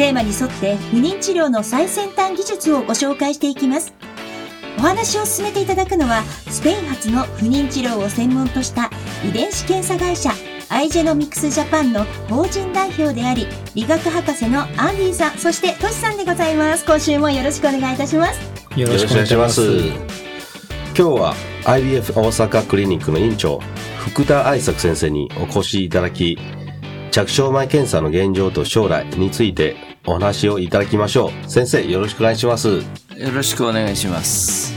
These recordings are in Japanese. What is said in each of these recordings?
テーマに沿って不妊治療の最先端技術をご紹介していきます。お話を進めていただくのはスペイン発の不妊治療を専門とした遺伝子検査会社アイジェノミクスジャパンの法人代表であり理学博士のアンディさんそしてトシさんでございます。今週もよろしくお願いいたします。よろしくお願いします。今日は IBF 大阪クリニックの院長福田愛作先生にお越しいただき着床前検査の現状と将来についてお話をいただきましょう。先生よろしくお願いします。よろしくお願いします。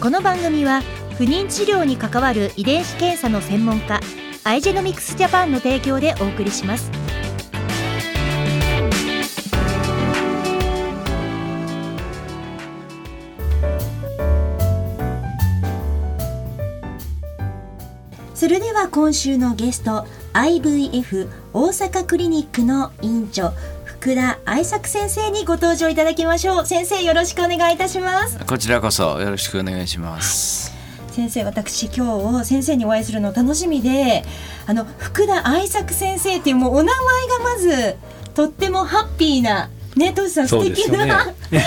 この番組は不妊治療に関わる遺伝子検査の専門家アイジェノミクスジャパンの提供でお送りしますそれでは今週のゲスト IVF 大阪クリニックの院長福田愛作先生にご登場いただきましょう。先生よろしくお願いいたします。こちらこそよろしくお願いします。先生私今日先生にお会いするの楽しみであの福田愛作先生っていうもうお名前がまずとってもハッピーなね、トシさん素敵な、ねね、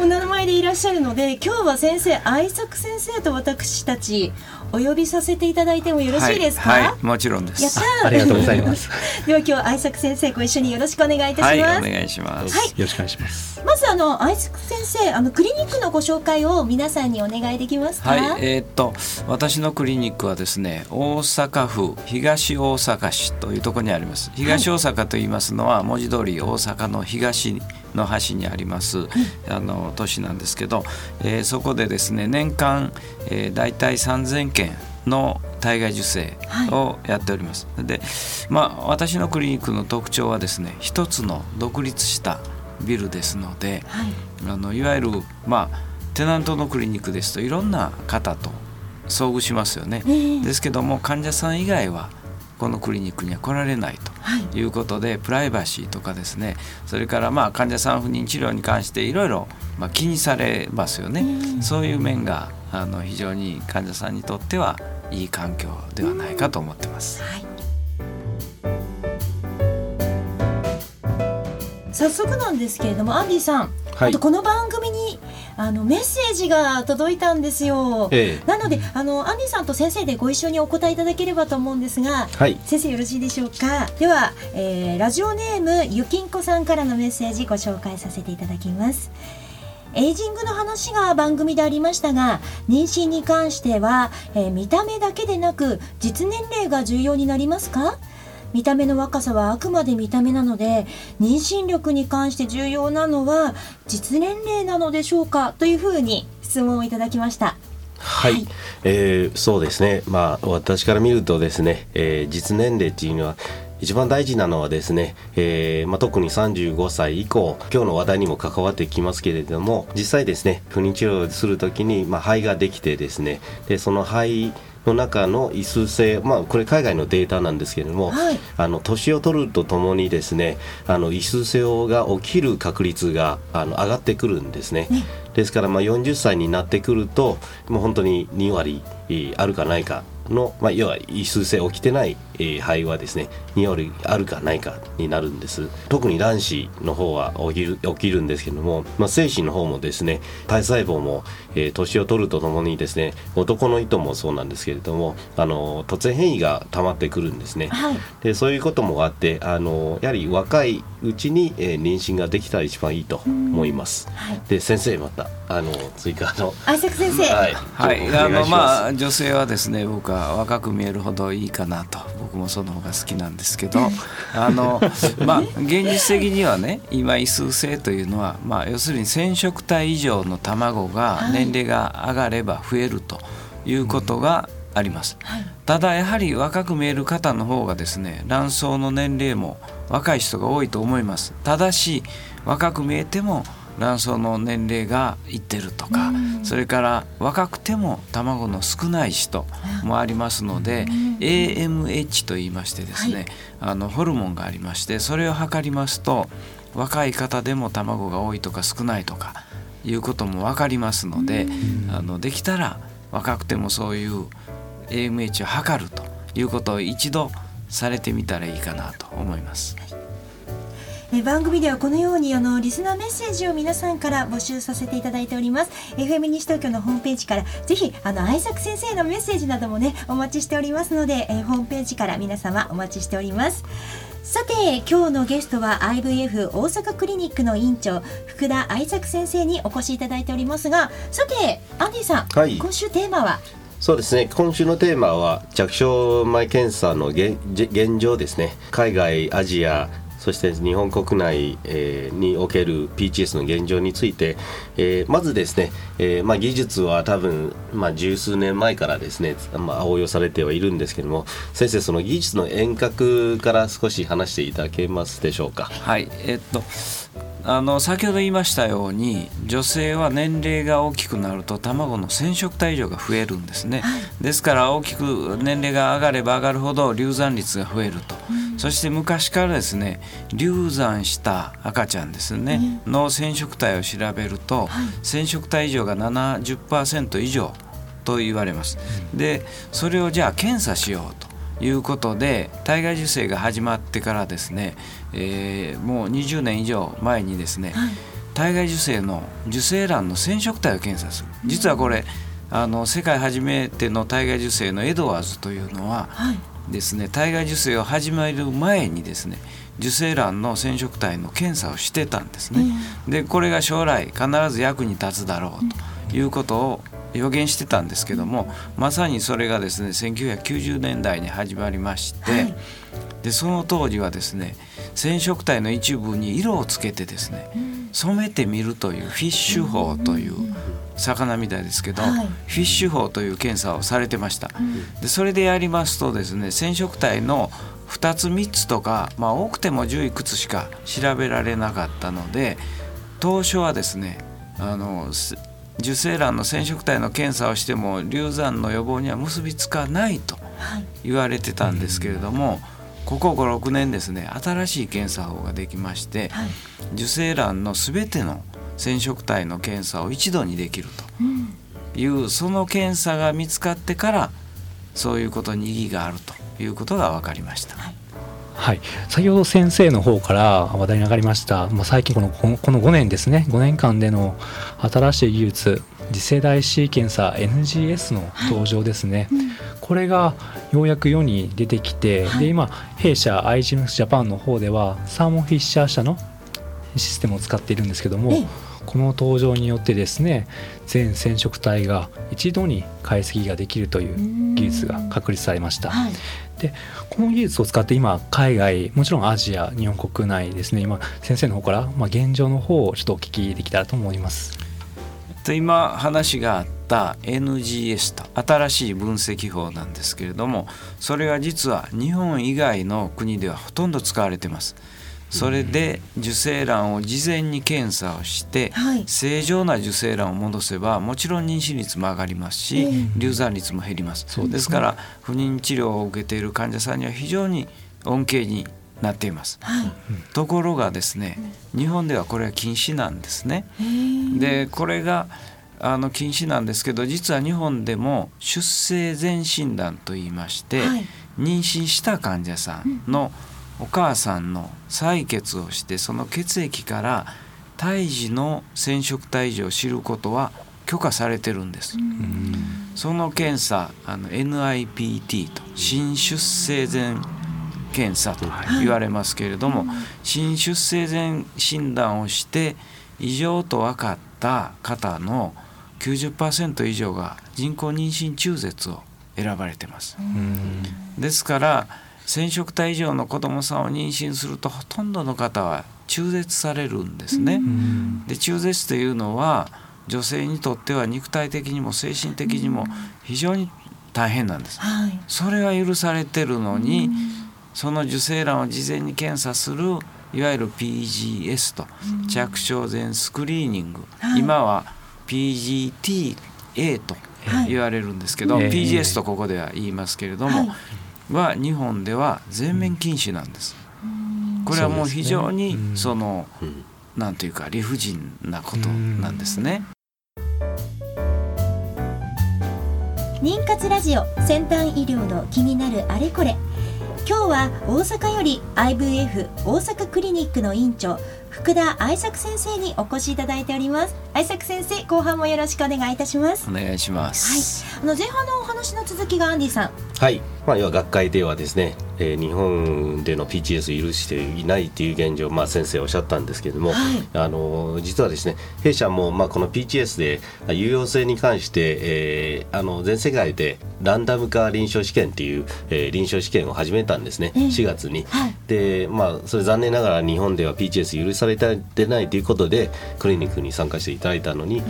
お名前でいらっしゃるので今日は先生愛作先生と私たちお呼びさせていただいてもよろしいですか、はいはい、もちろんです。ありがとうございます。では今日愛作先生ご一緒によろしくお願いいたします、はい、お願いします、はい、よろしくお願いします。まずあの愛作先生あのクリニックのご紹介を皆さんにお願いできますか？はいえー、っと私のクリニックはですね大阪府東大阪市というところにあります。東大阪と言いますのは文字通り大阪の東の端にあります、あの都市なんですけど、えー、そこでですね年間、えー、大体3,000件の体外受精をやっております。はい、で、まあ私のクリニックの特徴はですね一つの独立したビルですので、はい、あのいわゆるまあテナントのクリニックですといろんな方と遭遇しますよね。えー、ですけども患者さん以外はこのクリニックには来られないとい。うことで、はい、プライバシーとかですねそれからまあ患者さん不妊治療に関していろいろ気にされますよね、そういう面があの非常に患者さんにとってはいい環境ではないかと思ってます。はい。早速なんですけれどもアンディさん、はい、あとこの番組にあのメッセージが届いたんですよ、ええ、なのであのアンディさんと先生でご一緒にお答えいただければと思うんですが、はい、先生よろしいでしょうか？では、えー、ラジオネームゆきんこさんからのメッセージご紹介させていただきます。エイジングの話が番組でありましたが妊娠に関しては、えー、見た目だけでなく実年齢が重要になりますか？見た目の若さはあくまで見た目なので妊娠力に関して重要なのは実年齢なのでしょうかというふうに質問をいただきました。はい、はい、えー、そうですね、まあ、私から見るとですね、えー、実年齢っていうのは一番大事なのはですね、えーまあ、特に35歳以降今日の話題にも関わってきますけれども実際ですね不妊治療する時に、まあ、肺ができてですねでその肺の中の異数性、まあ、これ海外のデータなんですけれども、はい、あの年を取るとともにですねあの異数性が起きる確率があの上がってくるんですね。ねですからまあ40歳になってくるともう本当に2割あるかないかの、まあ、要は異数性起きてない、えー、肺はですね2割あるかないかになるんです。特に卵子の方は起きる起きるんですけども、まあ、精子の方もですね体細胞も、えー、年を取るとともにですね男の糸もそうなんですけれどもあの突然変異が溜まってくるんですね、はい、でそういうこともあってあのやはり若いうちに、えー、妊娠ができたら一番いいと思います、はい、で先生またあの追加の。愛作先生。はい、はい、あのまあ女性はですね僕は若く見えるほどいいかなと僕もその方が好きなんですけど あのまあ現実的にはね今異数性というのはまあ要するに染色体以上の卵が年齢が上がれば増えるということがあります、はい、ただやはり若く見える方の方がですね卵巣の年齢も若い人が多いと思います。ただし若く見えても卵巣の年齢がいってるとか、それから若くても卵の少ない人もありますので、AMH と言いましてですね、はい、あのホルモンがありましてそれを測りますと若い方でも卵が多いとか少ないとかいうことも分かりますので、あのできたら若くてもそういう AMH を測るということを一度されてみたらいいかなと思います。え番組ではこのようにあのリスナーメッセージを皆さんから募集させていただいております。FM 西東京のホームページからぜひあの愛作先生のメッセージなどもねお待ちしておりますので、えホームページから皆様お待ちしております。さて今日のゲストは IVF 大阪クリニックの院長福田愛作先生にお越しいただいておりますがさてアンディさん、はい、今週テーマは？そうですね。今週のテーマは着床前検査の現状ですね。海外アジアそして日本国内、えー、における PGS の現状について、えー、まずですね、えーまあ、技術は多分、まあ、十数年前からですね、まあ、応用されてはいるんですけども先生その技術の遠隔から少し話していただけますでしょうか？はいえー、っとあの先ほど言いましたように女性は年齢が大きくなると卵の染色体量が増えるんですね、はい、ですから大きく年齢が上がれば上がるほど流産率が増えると、うん、そして昔からですね流産した赤ちゃんですね、うん、の染色体を調べると、はい、染色体異常が70%以上と言われます、うん、でそれをじゃあ検査しようということで体外受精が始まってからですね、えー、もう20年以上前にですね、はい、体外受精の受精卵の染色体を検査する。実はこれあの世界初めての体外受精のエドワーズというのは、はい、ですね体外受精を始める前にですね受精卵の染色体の検査をしてたんですね。でこれが将来必ず役に立つだろうということを予言してたんですけどもまさにそれがですね1990年代に始まりまして、はい、でその当時はですね染色体の一部に色をつけてですね染めてみるというフィッシュ法という魚みたいですけど、はい、フィッシュ法という検査をされてました。でそれでやりますとですね染色体の2つ3つとか、まあ、多くても10いくつしか調べられなかったので当初はですねあの受精卵の染色体の検査をしても流産の予防には結びつかないと言われてたんですけれども、はい、ここ56年ですね新しい検査法ができまして、はい、受精卵の全ての染色体の検査を一度にできるという、うん、その検査が見つかってからそういうことに意義があるということが分かりました。はいはい、先ほど先生の方から話題に上がりました、まあ、最近このこの5年ですね。5年間での新しい技術次世代シーケンサー NGS の登場ですね、はいうん、これがようやく世に出てきて、はい、で今弊社 iGEMS ジャパンの方ではサーモンフィッシャー社のシステムを使っているんですけども、この登場によってですね全染色体が一度に解析ができるという技術が確立されました。はい、でこの技術を使って今海外もちろんアジア日本国内ですね今先生の方から、まあ、現状の方をちょっとお聞きできたらと思います。今話があった NGS と新しい分析法なんですけれどもそれは実は日本以外の国ではほとんど使われてます。それで受精卵を事前に検査をして、正常な受精卵を戻せばもちろん妊娠率も上がりますし、流産率も減ります、ですから不妊治療を受けている患者さんには非常に恩恵になっています、はい、ところがですね日本ではこれは禁止なんですね。でこれがあの禁止なんですけど実は日本でも出生前診断といいまして、はい、妊娠した患者さんの、うんお母さんの採血をしてその血液から胎児の染色体異常を知ることは許可されてるんです。その検査あの NIPT と新出生前検査と言われますけれども、新出生前診断をして異常と分かった方の90%以上が人工妊娠中絶を選ばれてます。ですから染色体以上の子どもさんを妊娠するとほとんどの方は中絶されるんですね。で中絶というのは女性にとっては肉体的にも精神的にも非常に大変なんです。はい。それが許されてるのに、その受精卵を事前に検査するいわゆる PGS と着床前スクリーニング、はい。今は PGTA とはい。言われるんですけど、ええ PGS とここでは言いますけれども、は日本では全面禁止なんです。これはもう非常にそのうん。なんというか理不尽なことなんですね。妊活ラジオ先端医療の気になるあれこれ。今日は大阪より IVF 大阪クリニックの院長福田愛作先生にお越しいただいております。愛作先生後半もよろしくお願いいたします。お願いします。あの前半のお話の続きがアンディさん。はい、まあ、要は学会ではですね、えー日本での PGS を許していないという現状、まあ、先生おっしゃったんですけれども、はい。あの実はですね弊社も、まあ、この PGS で有用性に関して、えーあの全世界でランダム化臨床試験っていう、えー臨床試験を始めたんですね、ええ。4月に。はい。でまあそれ残念ながら日本では PGS 許されてないということでクリニックに参加していただいたのに、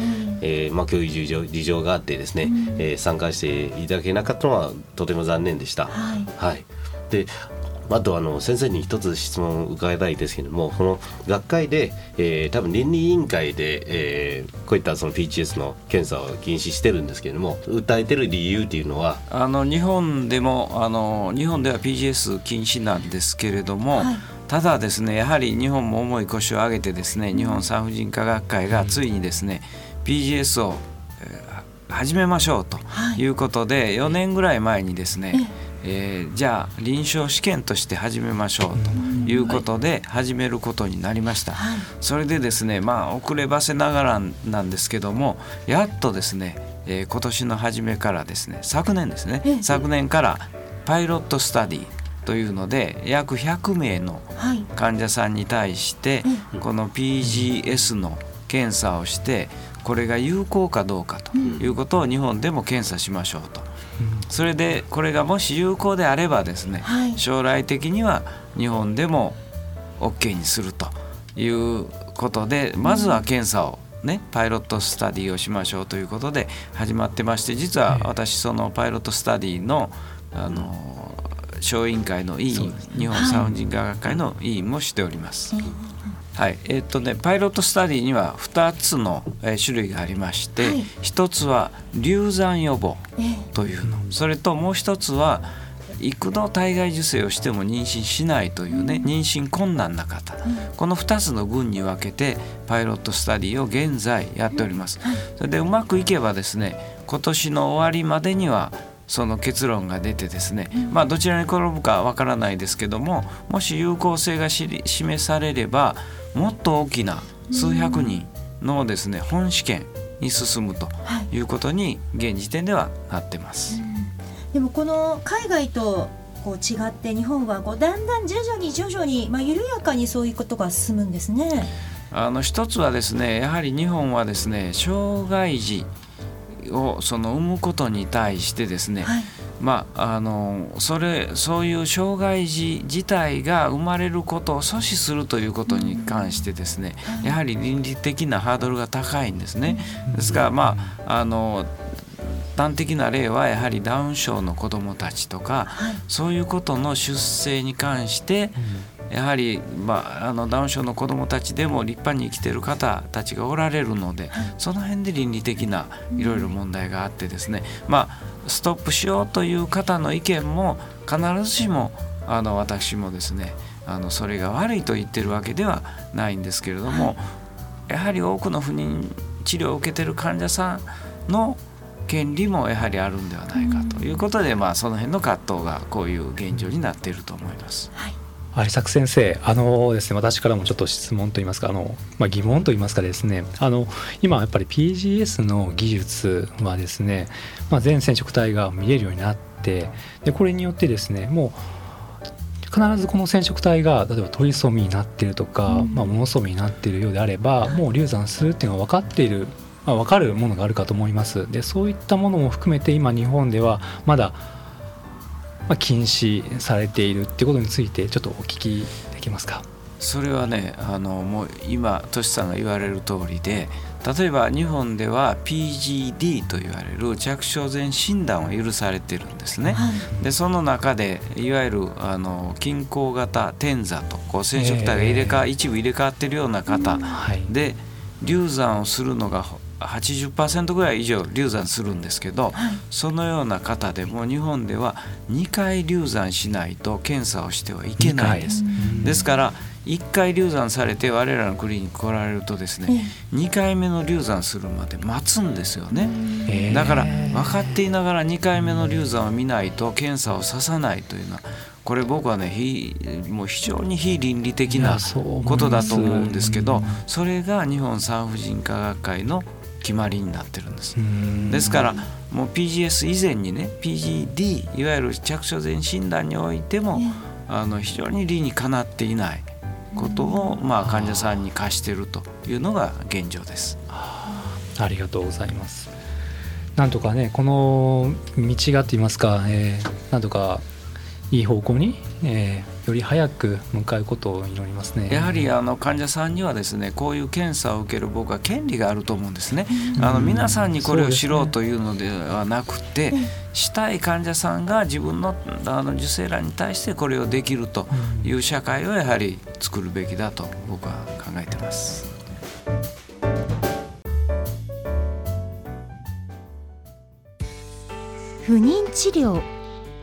えーまあ、教育事情事情があってですね、えー参加していただけなかったのはとても残念でした。はい。はい、であとあの先生に一つ質問を伺いたいですけれどもこの学会で、えー多分倫理委員会で、えーこういったその PGS の検査を禁止してるんですけれども訴えてる理由っていうのは？あの日本でもあの日本では PGS 禁止なんですけれども、はい。ただですねやはり日本も重い腰を上げてですね日本産婦人科学会がついにですね PGS を、えー始めましょうとはい。いうことで4年ぐらい前にですね、えーじゃあ臨床試験として始めましょうということで始めることになりました。はい。それでですねまあ遅ればせながらなんですけどもやっとですね、えー今年の初めからですね昨年ですね、ええ。昨年からパイロットスタディというので約100名のはい。患者さんに対してこの PGS の検査をしてこれが有効かどうかということを日本でも検査しましょうと。それでこれがもし有効であればですね、はい。将来的には日本でも OK にするということでまずは検査をねパイロットスタディをしましょうということで始まってまして実は私そのパイロットスタディのあの小委員会の委員、日本産婦人科学会の委員もしております。はい、えっとねパイロットスタディには2つの、えー種類がありまして、はい。1つは流産予防ええ。というの。それともう一つは幾度体外受精をしても妊娠しないというね妊娠困難な方。この2つの群に分けてパイロットスタディを現在やっております。それでうまくいけばですね今年の終わりまでにはその結論が出てですね、まあどちらに転ぶかわからないですけどももし有効性が示されればもっと大きな数百人のですね本試験に進むとはいいうことに現時点ではなってます。でもこの海外とこう違って日本はこうだんだん徐々に徐々に、まあ、緩やかにそういうことが進むんですね。あの一つはですねやはり日本はですね障害児をその産むことに対してですね、はいまああのそれそういう障害児自体が生まれることを阻止するということに関してですね、やはり倫理的なハードルが高いんですね。ですからまああの端的な例はやはりダウン症の子どもたちとかはい。そういうことの出生に関してやはり、まあ、あのダウン症の子どもたちでも立派に生きてる方たちがおられるのでその辺で倫理的ないろいろ問題があってですね、まあ、ストップしようという方の意見も必ずしもあの私もですねあのそれが悪いと言ってるわけではないんですけれども、やはり多くの不妊治療を受けてる患者さんの権利もやはりあるんではないかということで、まあ、その辺の葛藤がこういう現状になっていると思います。はい有作先生あのですね私からもちょっと質問といいますかあの、まあ、疑問といいますかですね。あの今やっぱり PGS の技術はですね、まあ、全染色体が見れるようになってでこれによってですねもう必ずこの染色体が例えばトリソミーになっているとか、うん。まあ、モノソミーになっているようであればもう流産するっていうのが分かっている、まあ、分かるものがあるかと思います。でそういったものも含めて今日本ではまだまあ、禁止されているっていうことについてちょっとお聞きできますか？それはねあのもう今トシさんが言われる通りで例えば日本では PGD と言われる着床前診断は許されてるんですね。はいでその中でいわゆるあの均衡型点座とこう染色体が入れ替わ、一部入れ替わってるような方はいで流産をするのが80%ぐらい以上流産するんですけど、はい。そのような方でも日本では2回流産しないと検査をしてはいけないです。ですから1回流産されて我らのクリニック来られるとですね2回目の流産するまで待つんですよね。えーだから分かっていながら2回目の流産を見ないと検査をささないというのはこれ僕はね非もう非常に非倫理的いなことだと思うんですけどうんそれが日本産婦人科学会の決まりになってるんです。うんですからもう PGS 以前にね PGD いわゆる着床前診断においてもあの非常に理にかなっていないことをまあ患者さんに課しているというのが現状です。ありがとうございます。なんとかねこの道がといいますか、えーなんとかいい方向に、えーより早く向かうことを祈りますね。やはりあの患者さんにはですねこういう検査を受ける僕は権利があると思うんですね。あの皆さんにこれを知ろうというのではなくて、したい患者さんが自分のあの受精卵に対してこれをできるという社会をやはり作るべきだと僕は考えてます。不妊治療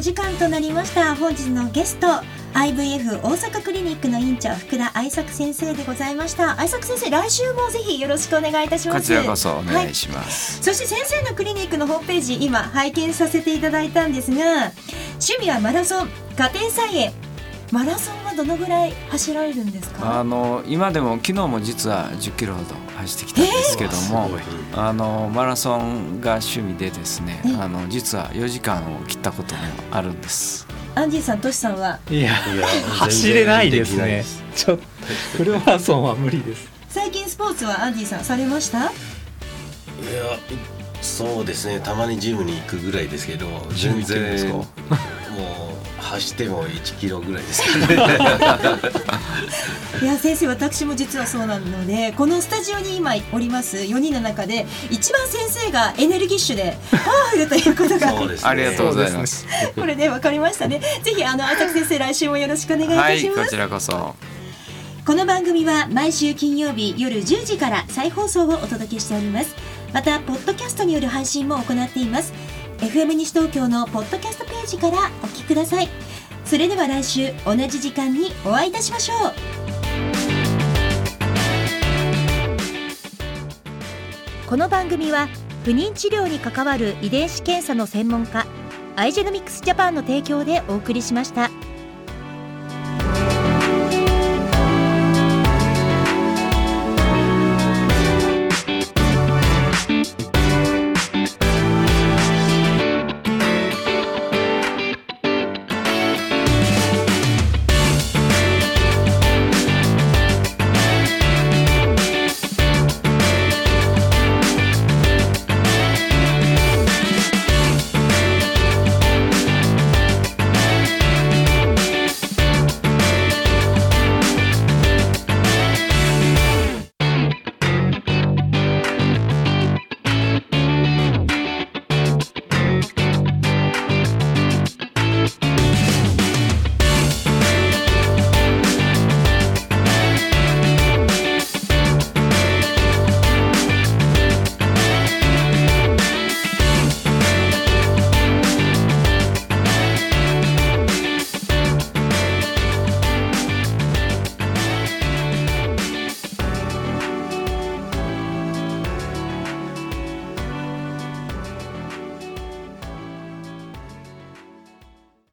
お時間となりました。本日のゲスト IVF 大阪クリニックの院長福田愛作先生でございました。愛作先生来週もぜひよろしくお願いいたします。こちらこそおはい願いします。そして先生のクリニックのホームページ今拝見させていただいたんですが趣味はマラソン。家庭菜園マラソンはどのぐらい走られるんですか？あの今でも昨日も実は10キロほど走ってきたんですけども、すごいあのマラソンが趣味でですねえあの実は4時間を切ったこともあるんです。アンディさんトシさんは？いやいや走れないですね。す。ちょっとフルマラソンは無理です。最近スポーツはアンディさんされました？いやそうですね。たまにジムに行くぐらいですけど全然かもう走っても1キロぐらいです いや先生私も実はそうなのでこのスタジオに今おります4人の中で一番先生がエネルギッシュでパワフルということがそうですね。ありがとうございます。これね分かりましたね。ぜひあの愛作先生来週もよろしくお願いいたはいします、こちらこそ。この番組は毎週金曜日夜10時から再放送をお届けしております。またポッドキャストによる配信も行っています FM 西東京のポッドキャストページからお聞きくださいそれでは来週同じ時間にお会いいたしましょうこの番組は不妊治療に関わる遺伝子検査の専門家アイジェノミクスジャパンの提供でお送りしました。